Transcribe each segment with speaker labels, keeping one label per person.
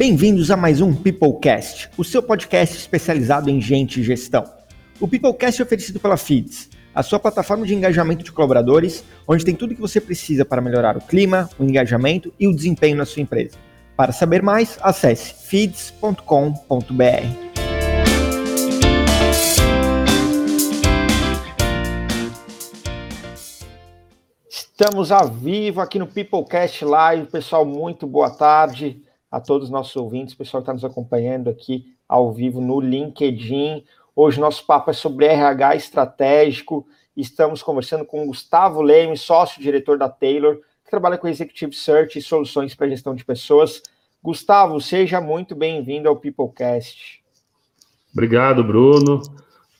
Speaker 1: Bem-vindos a mais um Peoplecast, o seu podcast especializado em gente e gestão. O Peoplecast é oferecido pela Feeds, a sua plataforma de engajamento de colaboradores, onde tem tudo o que você precisa para melhorar o clima, o engajamento e o desempenho na sua empresa. Para saber mais, acesse feeds.com.br. Estamos ao vivo aqui no Peoplecast Live. Pessoal, muito boa tarde a todos os nossos ouvintes, pessoal que está nos acompanhando aqui ao vivo no LinkedIn. Hoje nosso papo é sobre RH estratégico. Estamos conversando com Gustavo Leme, sócio-diretor da Taylor, que trabalha com Executive Search e soluções para gestão de pessoas. Gustavo, seja muito bem-vindo ao Peoplecast.
Speaker 2: Obrigado, Bruno,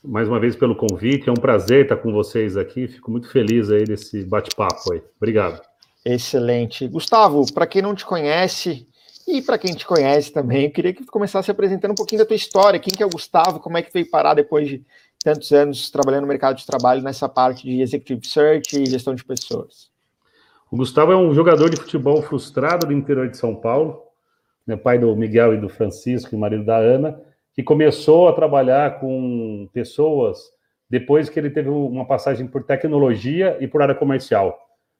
Speaker 2: mais uma vez pelo convite. É um prazer estar com vocês aqui. Fico muito feliz aí desse bate-papo aí. Obrigado.
Speaker 1: Excelente. Gustavo, para quem não te conhece, e para quem te conhece também, eu queria que tu começasse apresentando um pouquinho da tua história. Quem que é o Gustavo? Como é que veio parar depois de tantos anos trabalhando no mercado de trabalho nessa parte de executive search e gestão de pessoas?
Speaker 2: O Gustavo é um jogador de futebol frustrado do interior de São Paulo, né, pai do Miguel e do Francisco, e marido da Ana, que começou a trabalhar com pessoas depois que ele teve uma passagem por tecnologia e por área comercial.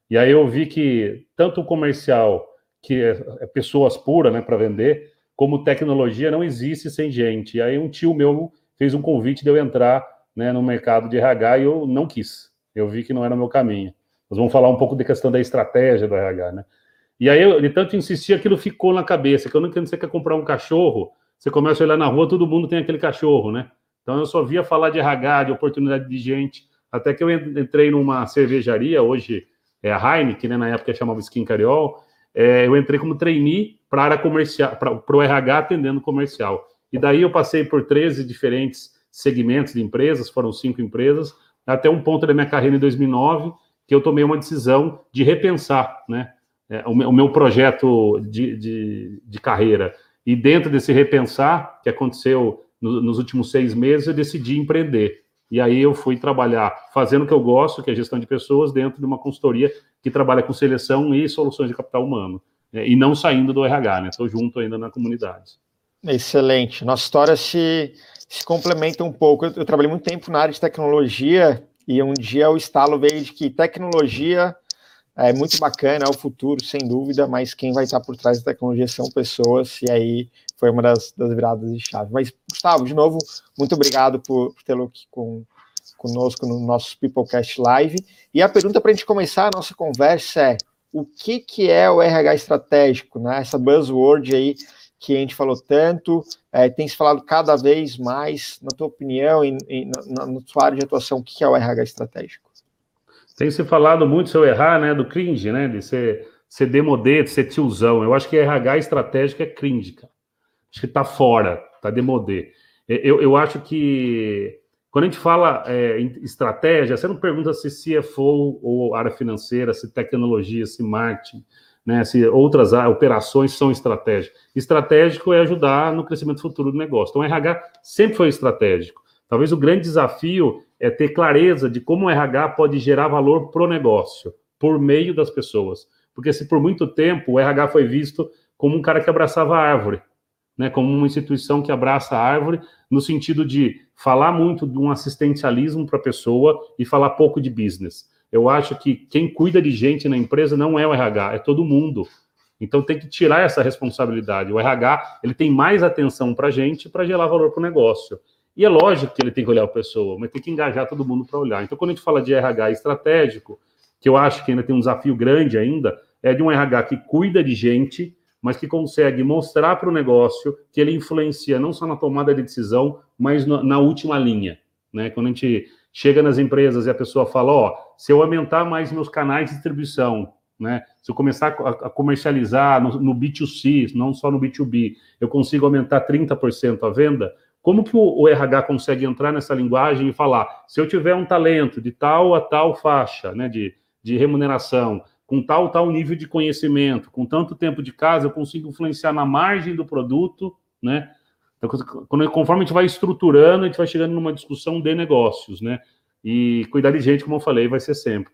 Speaker 2: E aí eu vi que tanto o comercial que é, é pessoas puras, né, para vender, como tecnologia não existe sem gente. E aí um tio meu fez um convite de eu entrar né, no mercado de RH e eu não quis. Eu vi que não era o meu caminho. Nós vamos falar um pouco da questão da estratégia do RH, né? E aí, de tanto insistir, aquilo ficou na cabeça, que eu não entendo, você quer comprar um cachorro, você começa a olhar na rua, todo mundo tem aquele cachorro, né? Então, eu só via falar de RH, de oportunidade de gente, até que eu entrei numa cervejaria, hoje é a Heineken, né? Na época chamava Skin Cariol, é, eu entrei como trainee para a área comercial, para o RH atendendo comercial. E daí eu passei por 13 diferentes segmentos de empresas, foram cinco empresas, até um ponto da minha carreira em 2009, que eu tomei uma decisão de repensar né, é, o, meu, projeto de, de, de, carreira. E dentro desse repensar, que aconteceu no, nos últimos seis meses, eu decidi empreender. E aí eu fui trabalhar fazendo o que eu gosto, que é gestão de pessoas, dentro de uma consultoria que trabalha com seleção e soluções de capital humano. Né, e não saindo do RH, né? Estou junto ainda na comunidade.
Speaker 1: Excelente. Nossa história se, se complementa um pouco. Eu, eu, trabalhei muito tempo na área de tecnologia e um dia o estalo veio de que tecnologia é muito bacana, é o futuro, sem dúvida, mas quem vai estar por trás da tecnologia são pessoas, e aí foi uma das, das viradas de chave. Mas, Gustavo, de novo, muito obrigado por, por tê-lo aqui com, conosco no nosso Peoplecast Live. E a pergunta para a gente começar a nossa conversa é: o que, que é o RH estratégico? Né? Essa buzzword aí que a gente falou tanto, é, tem se falado cada vez mais, na tua opinião e, e na, na, tua área de atuação, o que é o RH estratégico?
Speaker 2: Tem se falado muito, se eu errar, né, do cringe, né, de ser, ser demodê, de ser tiozão. Eu acho que RH estratégico é cringe, cara. Acho que tá fora, tá demodê. Eu, eu acho que quando a gente fala é, em estratégia, você não pergunta se CFO ou área financeira, se tecnologia, se marketing, né, se outras operações são estratégicas. Estratégico é ajudar no crescimento futuro do negócio. Então, o RH sempre foi estratégico. Talvez o grande desafio é ter clareza de como o RH pode gerar valor para o negócio, por meio das pessoas. Porque se por muito tempo o RH foi visto como um cara que abraçava a árvore, né, como uma instituição que abraça a árvore, no sentido de falar muito de um assistencialismo para a pessoa e falar pouco de business. Eu acho que quem cuida de gente na empresa não é o RH, é todo mundo. Então tem que tirar essa responsabilidade. O RH ele tem mais atenção para a gente para gerar valor para o negócio. E é lógico que ele tem que olhar a pessoa, mas tem que engajar todo mundo para olhar. Então, quando a gente fala de RH estratégico, que eu acho que ainda tem um desafio grande ainda, é de um RH que cuida de gente, mas que consegue mostrar para o negócio que ele influencia não só na tomada de decisão, mas na última linha. Né? Quando a gente chega nas empresas e a pessoa fala, ó, se eu aumentar mais meus canais de distribuição, né? Se eu começar a comercializar no, no B2C, não só no B2B, eu consigo aumentar 30% a venda, como que o, o, RH consegue entrar nessa linguagem e falar, se eu tiver um talento de tal a tal faixa, né, de, de remuneração, com tal tal nível de conhecimento, com tanto tempo de casa, eu consigo influenciar na margem do produto, né? Então, quando, conforme a gente vai estruturando, a gente vai chegando numa discussão de negócios, né? E cuidar de gente, como eu falei, vai ser sempre,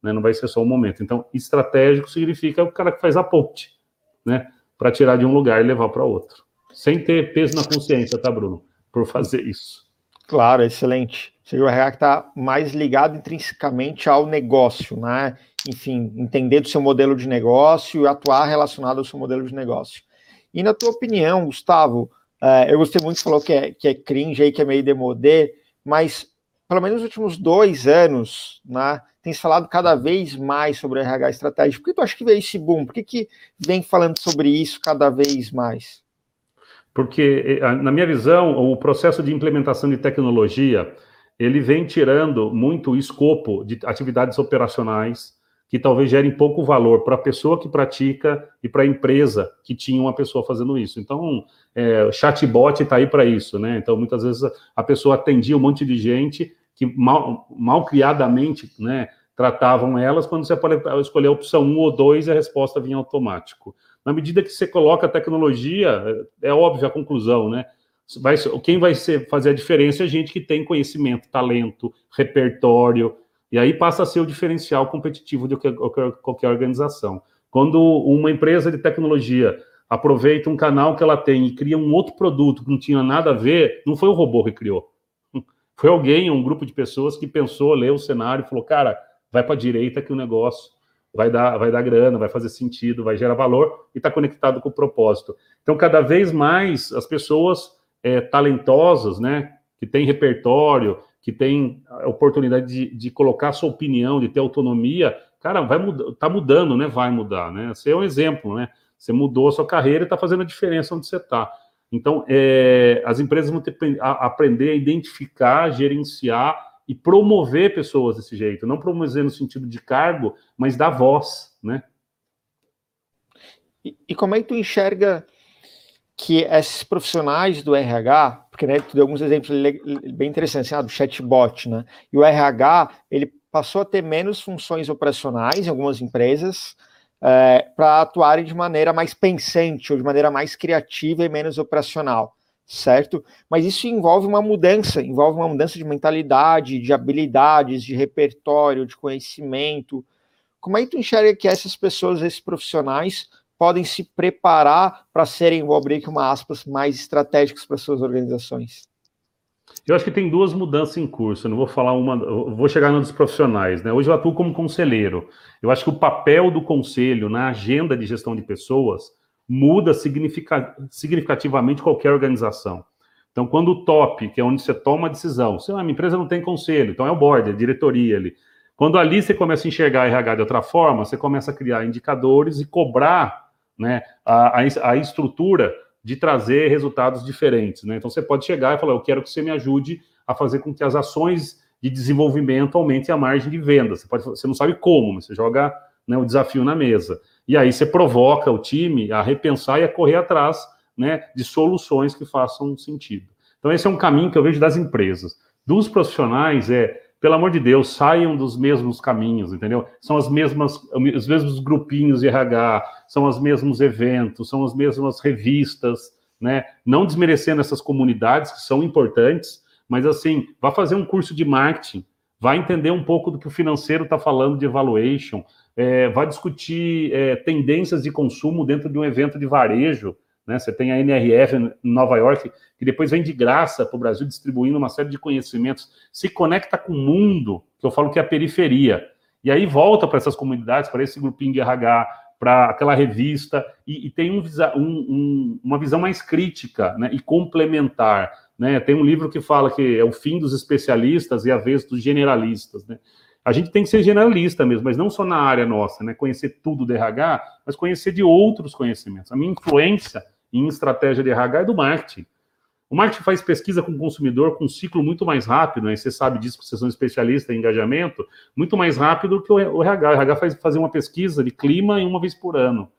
Speaker 2: né? Não vai ser só um momento. Então, estratégico significa o cara que faz a ponte, né? para tirar de um lugar e levar para outro. Sem ter peso na consciência, tá, Bruno? Por fazer isso.
Speaker 1: Claro, excelente. Seria o RH que está mais ligado intrinsecamente ao negócio, né? Enfim, entender do seu modelo de negócio e atuar relacionado ao seu modelo de negócio. E na tua opinião, Gustavo, uh, eu gostei muito, falou que é, que é cringe aí, que é meio demodé, mas pelo menos nos últimos dois anos, né, tem falado cada vez mais sobre RH estratégico. Por que tu acha que veio esse boom? Por que, que vem falando sobre isso cada vez mais?
Speaker 2: Porque, eh, na minha visão, o processo de implementação de tecnologia, ele vem tirando muito o escopo de atividades operacionais que talvez gerem pouco valor para a pessoa que pratica e para a empresa que tinha uma pessoa fazendo isso. Então, é, chatbot está aí para isso, né? Então, muitas vezes a pessoa atendia um monte de gente que mal, mal criadamente, né, tratavam elas, quando você pode escolher a opção 1 ou 2, a resposta vinha automático. Na medida que você coloca a tecnologia, é, é óbvio a conclusão, né? Vai, quem vai ser, fazer a diferença é a gente que tem conhecimento, talento, repertório, e aí passa a ser o diferencial competitivo de qualquer organização. Quando uma empresa de tecnologia aproveita um canal que ela tem e cria um outro produto que não tinha nada a ver, não foi o robô que criou. Foi alguém, um grupo de pessoas que pensou, leu o cenário e falou: cara, vai para a direita que o negócio vai dar, vai dar grana, vai fazer sentido, vai gerar valor e está conectado com o propósito. Então, cada vez mais as pessoas é, talentosas, né, que têm repertório, que tem oportunidade de, de colocar sua opinião, de ter autonomia, cara, vai mudar, tá mudando, né? Vai mudar, né? Você é um exemplo, né? Você mudou a sua carreira e está fazendo a diferença onde você está. Então, é, as empresas vão ter que aprender a identificar, gerenciar e promover pessoas desse jeito. Não promover no sentido de cargo, mas da voz, né?
Speaker 1: E, e como é que tu enxerga que esses profissionais do RH, porque né, tu deu alguns exemplos bem interessantes, assim, ah, do chatbot, né? E o RH, ele passou a ter menos funções operacionais em algumas empresas é, para atuarem de maneira mais pensante ou de maneira mais criativa e menos operacional, certo? Mas isso envolve uma mudança, envolve uma mudança de mentalidade, de habilidades, de repertório, de conhecimento. Como é que tu enxerga que essas pessoas, esses profissionais, podem se preparar para serem, vou abrir aqui uma aspas, mais estratégicos para suas organizações?
Speaker 2: Eu acho que tem duas mudanças em curso. Eu não vou falar uma, vou chegar nos profissionais, né? Hoje eu atuo como conselheiro. Eu acho que o papel do conselho na agenda de gestão de pessoas muda significativamente qualquer organização. Então, quando o top, que é onde você toma a decisão, se a minha empresa não tem conselho, então é o board, é a diretoria ali. Quando ali você começa a enxergar a RH de outra forma, você começa a criar indicadores e cobrar né, a, a, estrutura de trazer resultados diferentes. Né? Então, você pode chegar e falar: Eu quero que você me ajude a fazer com que as ações de desenvolvimento aumentem a margem de venda. Você, pode, você não sabe como, mas você joga né, o desafio na mesa. E aí você provoca o time a repensar e a correr atrás né, de soluções que façam sentido. Então, esse é um caminho que eu vejo das empresas. Dos profissionais, é pelo amor de Deus, saiam dos mesmos caminhos, entendeu? São as mesmas, os mesmos grupinhos de RH, são os mesmos eventos, são as mesmas revistas, né? Não desmerecendo essas comunidades que são importantes, mas assim, vá fazer um curso de marketing, vá entender um pouco do que o financeiro está falando de evaluation, é, vá discutir é, tendências de consumo dentro de um evento de varejo, né? Você tem a NRF em Nova York, que depois vem de graça para o Brasil distribuindo uma série de conhecimentos, se conecta com o mundo, que eu falo que é a periferia. E aí volta para essas comunidades, para esse grupinho de RH, para aquela revista, e, e tem um, um, uma visão mais crítica né? e complementar. Né? Tem um livro que fala que é o fim dos especialistas e a vez dos generalistas. Né? A gente tem que ser generalista mesmo, mas não só na área nossa, né? Conhecer tudo do RH, mas conhecer de outros conhecimentos. A minha influência em estratégia de RH é do marketing. O marketing faz pesquisa com o consumidor com um ciclo muito mais rápido, né? Você sabe disso, porque vocês são especialistas em engajamento, muito mais rápido que o RH. O RH faz fazer uma pesquisa de clima em uma vez por ano.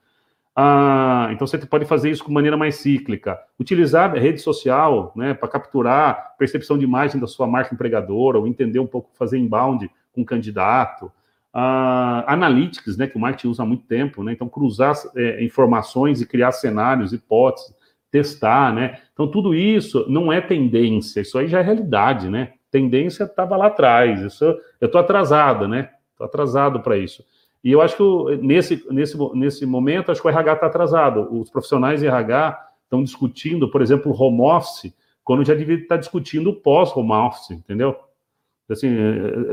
Speaker 2: Ah, então você pode fazer isso de maneira mais cíclica. Utilizar a rede social né, para capturar percepção de imagem da sua marca empregadora, ou entender um pouco, fazer inbound com o candidato. Uh, analytics, né, que o marketing usa há muito tempo, né, então cruzar é, informações e criar cenários, hipóteses, testar, né, então tudo isso não é tendência, isso aí já é realidade, né, tendência estava lá atrás, isso eu estou atrasada, né, estou atrasado para isso. E eu acho que nesse, nesse, nesse momento, acho que o RH está atrasado. Os profissionais de RH estão discutindo, por exemplo, o home office, quando já devia estar discutindo o pós-home office, entendeu? Assim,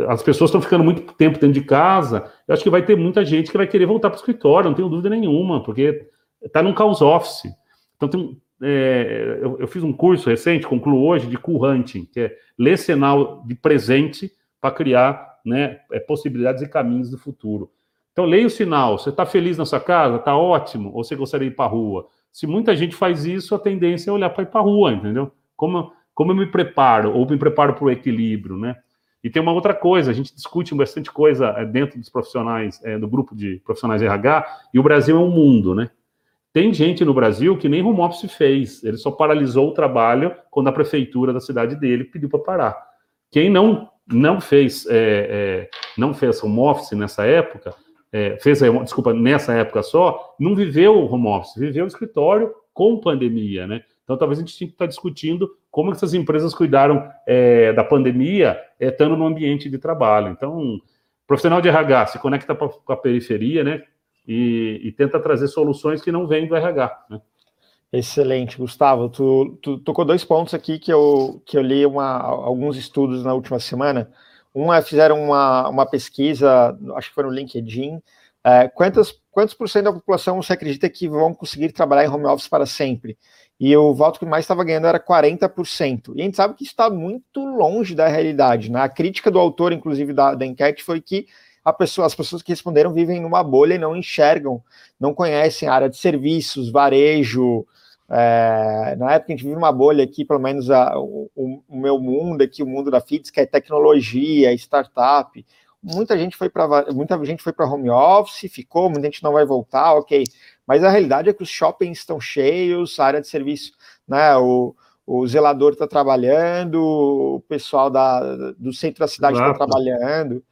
Speaker 2: as pessoas estão ficando muito tempo dentro de casa. Eu acho que vai ter muita gente que vai querer voltar para o escritório, não tenho dúvida nenhuma, porque está num caos office. Então, tem, é, eu, eu, fiz um curso recente, concluo hoje, de cool hunting, que é ler sinal de presente para criar né, é, possibilidades e caminhos do futuro. Então, leia o sinal. Você está feliz na sua casa? Está ótimo? Ou você gostaria de ir para a rua? Se muita gente faz isso, a tendência é olhar para ir para a rua, entendeu? Como, como eu me preparo? Ou me preparo para o equilíbrio, né? E tem uma outra coisa, a gente discute bastante coisa é, dentro dos profissionais, é, do grupo de profissionais RH, e o Brasil é um mundo, né? Tem gente no Brasil que nem home office fez, ele só paralisou o trabalho quando a prefeitura da cidade dele pediu para parar. Quem não não fez é, é, não fez home office nessa época, é, fez desculpa nessa época só, não viveu home office, viveu o escritório com pandemia, né? Então talvez a gente tenha que estar discutindo como essas empresas cuidaram é, da pandemia é, estando no ambiente de trabalho. Então, profissional de RH se conecta com a periferia, né? e, e tenta trazer soluções que não vêm do RH. Né?
Speaker 1: Excelente, Gustavo. Tu, tu, tocou dois pontos aqui que eu, que eu li uma, alguns estudos na última semana. Uma, fizeram uma, uma pesquisa, acho que foi no LinkedIn. É, quantos, quantos por cento da população você acredita que vão conseguir trabalhar em home office para sempre? E o voto que mais estava ganhando era 40%. E a gente sabe que está muito longe da realidade. Né? A crítica do autor, inclusive, da, da enquete foi que pessoa, as pessoas que responderam vivem numa bolha e não enxergam, não conhecem a área de serviços, varejo. É, na época a gente vive numa bolha aqui, pelo menos a, o, o, meu mundo aqui, o mundo da FITS, que é tecnologia, startup. Muita gente foi para muita gente foi para home office, ficou, muita gente não vai voltar, ok. Mas a realidade é que os shoppings estão cheios, a área de serviço, né? O, o zelador está trabalhando, o pessoal da, do centro da cidade está trabalhando.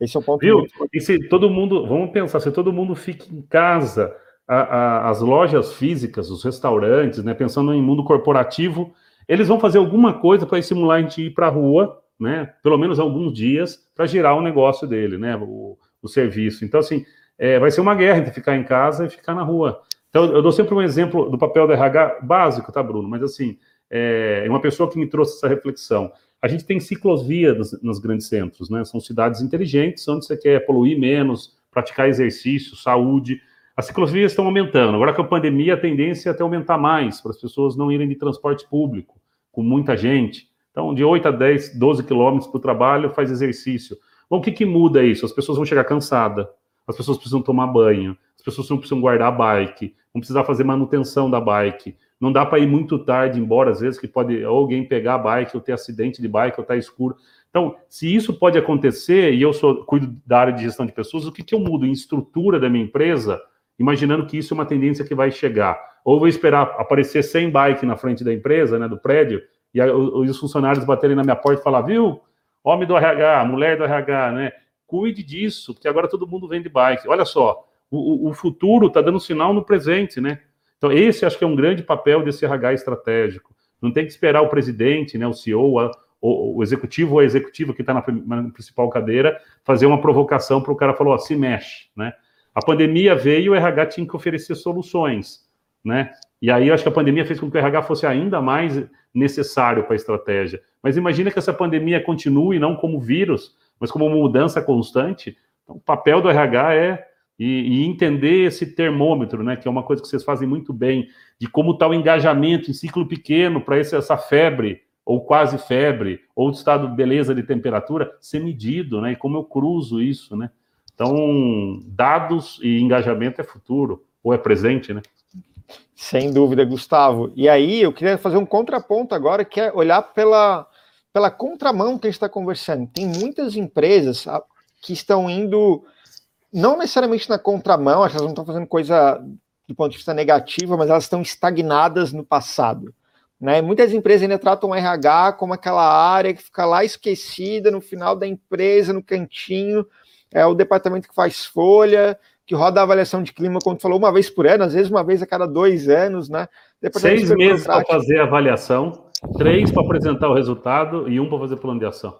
Speaker 1: Esse é um ponto.
Speaker 2: Viu? Muito... E se todo mundo, vamos pensar, se todo mundo fica em casa, a, a, as lojas físicas, os restaurantes, né, pensando em mundo corporativo, eles vão fazer alguma coisa para estimular a gente ir para a rua, né, pelo menos alguns dias, para girar o negócio dele, né, o, o serviço. Então, assim, é, vai ser uma guerra entre ficar em casa e ficar na rua. Então, eu dou sempre um exemplo do papel do RH básico, tá, Bruno? Mas, assim, é uma pessoa que me trouxe essa reflexão. A gente tem ciclovias nos grandes centros, né? São cidades inteligentes, onde você quer poluir menos, praticar exercício, saúde. As ciclovias estão aumentando. Agora com a pandemia, a tendência é até aumentar mais, para as pessoas não irem de transporte público, com muita gente. Então, de 8 a 10, 12 quilômetros para o trabalho, faz exercício. Bom, o que, que muda isso? As pessoas vão chegar cansadas, as pessoas precisam tomar banho, as pessoas não precisam guardar a bike, vão precisar fazer manutenção da bike, não dá para ir muito tarde embora, às vezes, que pode alguém pegar a bike ou ter acidente de bike ou estar tá escuro. Então, se isso pode acontecer, e eu sou, cuido da área de gestão de pessoas, o que, que eu mudo em estrutura da minha empresa, imaginando que isso é uma tendência que vai chegar? Ou vou esperar aparecer 100 bike na frente da empresa, né, do prédio, e os funcionários baterem na minha porta e falar, viu, homem do RH, mulher do RH, né, cuide disso, porque agora todo mundo vende bike. Olha só, o, o futuro está dando sinal no presente, né? Então, esse acho que é um grande papel desse RH estratégico. Não tem que esperar o presidente, né, o CEO, a, o, o, executivo ou a executiva que está na, na, principal cadeira fazer uma provocação para o cara falar, ó, se mexe, né? A pandemia veio o RH tinha que oferecer soluções, né? E aí acho que a pandemia fez com que o RH fosse ainda mais necessário para a estratégia. Mas imagina que essa pandemia continue não como vírus, mas como uma mudança constante. Então, o papel do RH é e, e, entender esse termômetro, né, que é uma coisa que vocês fazem muito bem, de como está o engajamento em ciclo pequeno para essa febre, ou quase febre, ou estado de beleza de temperatura, ser medido, né, e como eu cruzo isso, né. Então, dados e engajamento é futuro, ou é presente, né.
Speaker 1: Sem dúvida, Gustavo. E aí, eu queria fazer um contraponto agora, que é olhar pela, pela contramão que a gente está conversando. Tem muitas empresas ah, que estão indo não necessariamente na contramão, elas não estão fazendo coisa do ponto de vista negativo, mas elas estão estagnadas no passado. Né? Muitas empresas ainda tratam o RH como aquela área que fica lá esquecida no final da empresa, no cantinho, é o departamento que faz folha, que roda a avaliação de clima, como tu falou, uma vez por ano, às vezes uma vez a cada dois anos, né?
Speaker 2: Seis meses para fazer a avaliação, três para apresentar o resultado e um para fazer plano de ação.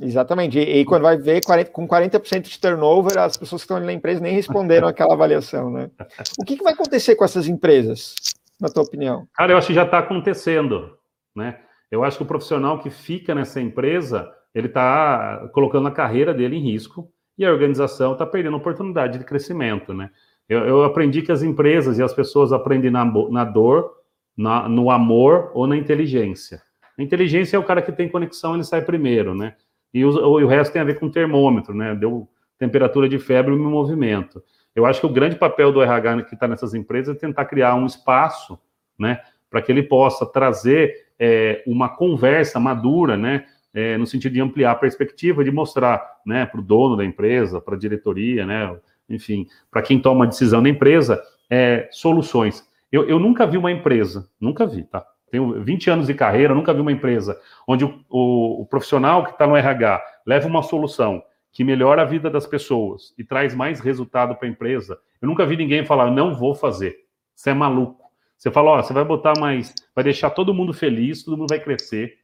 Speaker 1: Exatamente. E, e, quando vai ver 40, com 40% de turnover, as pessoas que estão ali na empresa nem responderam aquela avaliação, né? O que, que vai acontecer com essas empresas, na tua opinião?
Speaker 2: Cara, eu acho que já está acontecendo, né? Eu acho que o profissional que fica nessa empresa, ele está colocando a carreira dele em risco e a organização está perdendo oportunidade de crescimento, né? Eu, eu, aprendi que as empresas e as pessoas aprendem na, na dor, na, no amor ou na inteligência. A inteligência é o cara que tem conexão, ele sai primeiro, né? e o, o resto tem a ver com termômetro, né? Deu temperatura de febre e movimento. Eu acho que o grande papel do RH que está nessas empresas é tentar criar um espaço, né, para que ele possa trazer é, uma conversa madura, né, é, no sentido de ampliar a perspectiva, de mostrar, né, para o dono da empresa, para a diretoria, né, enfim, para quem toma a decisão da empresa, é, soluções. Eu, eu nunca vi uma empresa, nunca vi, tá? tenho 20 anos de carreira, nunca vi uma empresa onde o, o, o profissional que está no RH leva uma solução que melhora a vida das pessoas e traz mais resultado para a empresa. Eu nunca vi ninguém falar, não vou fazer. Você é maluco. Você fala, ó, você vai botar mais, vai deixar todo mundo feliz, todo mundo vai crescer,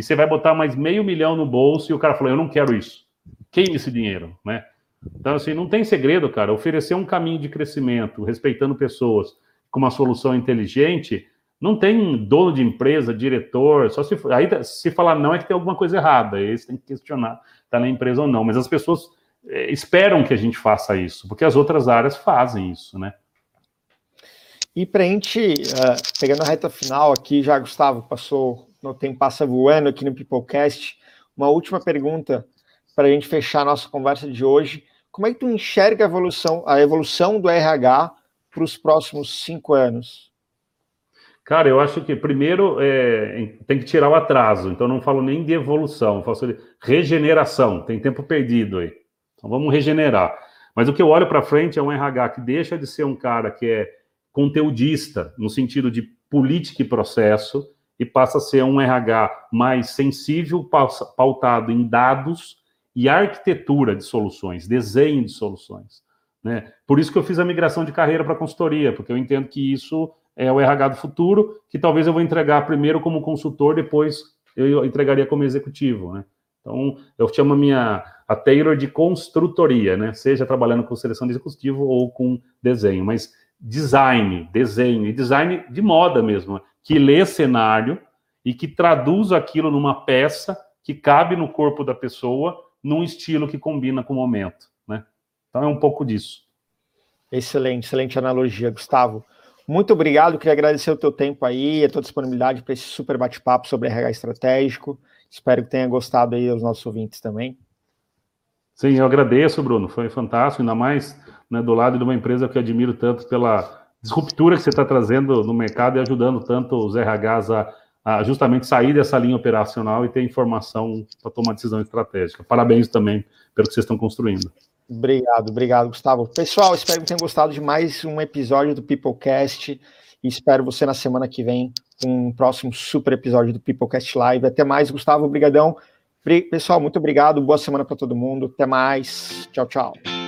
Speaker 2: e você vai botar mais meio milhão no bolso, e o cara falou, eu não quero isso. Queime esse dinheiro, né? Então, assim, não tem segredo, cara. Oferecer um caminho de crescimento, respeitando pessoas, com uma solução inteligente, não tem dono de empresa, diretor, só se aí se falar não é que tem alguma coisa errada, aí você tem que questionar está na empresa ou não. Mas as pessoas é, esperam que a gente faça isso, porque as outras áreas fazem isso, né?
Speaker 1: E para a gente, uh, pegando a reta final aqui, já Gustavo passou, no tempo passa voando aqui no Peoplecast, uma última pergunta para a gente fechar a nossa conversa de hoje. Como é que tu enxerga a evolução, a evolução do RH para os próximos cinco anos?
Speaker 2: Cara, eu acho que primeiro é, tem que tirar o atraso, então não falo nem de evolução, falo sobre regeneração, tem tempo perdido aí. Então vamos regenerar. Mas o que eu olho para frente é um RH que deixa de ser um cara que é conteudista, no sentido de política e processo, e passa a ser um RH mais sensível, pautado em dados e arquitetura de soluções, desenho de soluções. Né? Por isso que eu fiz a migração de carreira para consultoria, porque eu entendo que isso é o RH do futuro, que talvez eu vou entregar primeiro como consultor, depois eu entregaria como executivo, né? Então, eu chamo a minha a Taylor de construtoria, né? Seja trabalhando com seleção de executivo ou com desenho, mas design, desenho e design de moda mesmo, que lê cenário e que traduz aquilo numa peça que cabe no corpo da pessoa, num estilo que combina com o momento, né? Então é um pouco disso.
Speaker 1: Excelente, excelente analogia, Gustavo. Muito obrigado, queria agradecer o teu tempo aí, a tua disponibilidade para esse super bate-papo sobre RH estratégico. Espero que tenha gostado aí os nossos ouvintes também.
Speaker 2: Sim, eu agradeço, Bruno. Foi fantástico, ainda mais né, do lado de uma empresa que eu admiro tanto pela disruptura que você está trazendo no mercado e ajudando tanto os RHs a, a justamente sair dessa linha operacional e ter informação para tomar decisão estratégica. Parabéns também pelo que vocês estão construindo.
Speaker 1: Obrigado, obrigado, Gustavo. Pessoal, espero que tenham gostado de mais um episódio do Peoplecast e espero você na semana que vem com um próximo super episódio do Peoplecast Live. Até mais, Gustavo, obrigadão. Pessoal, muito obrigado, boa semana para todo mundo. Até mais. Tchau, tchau.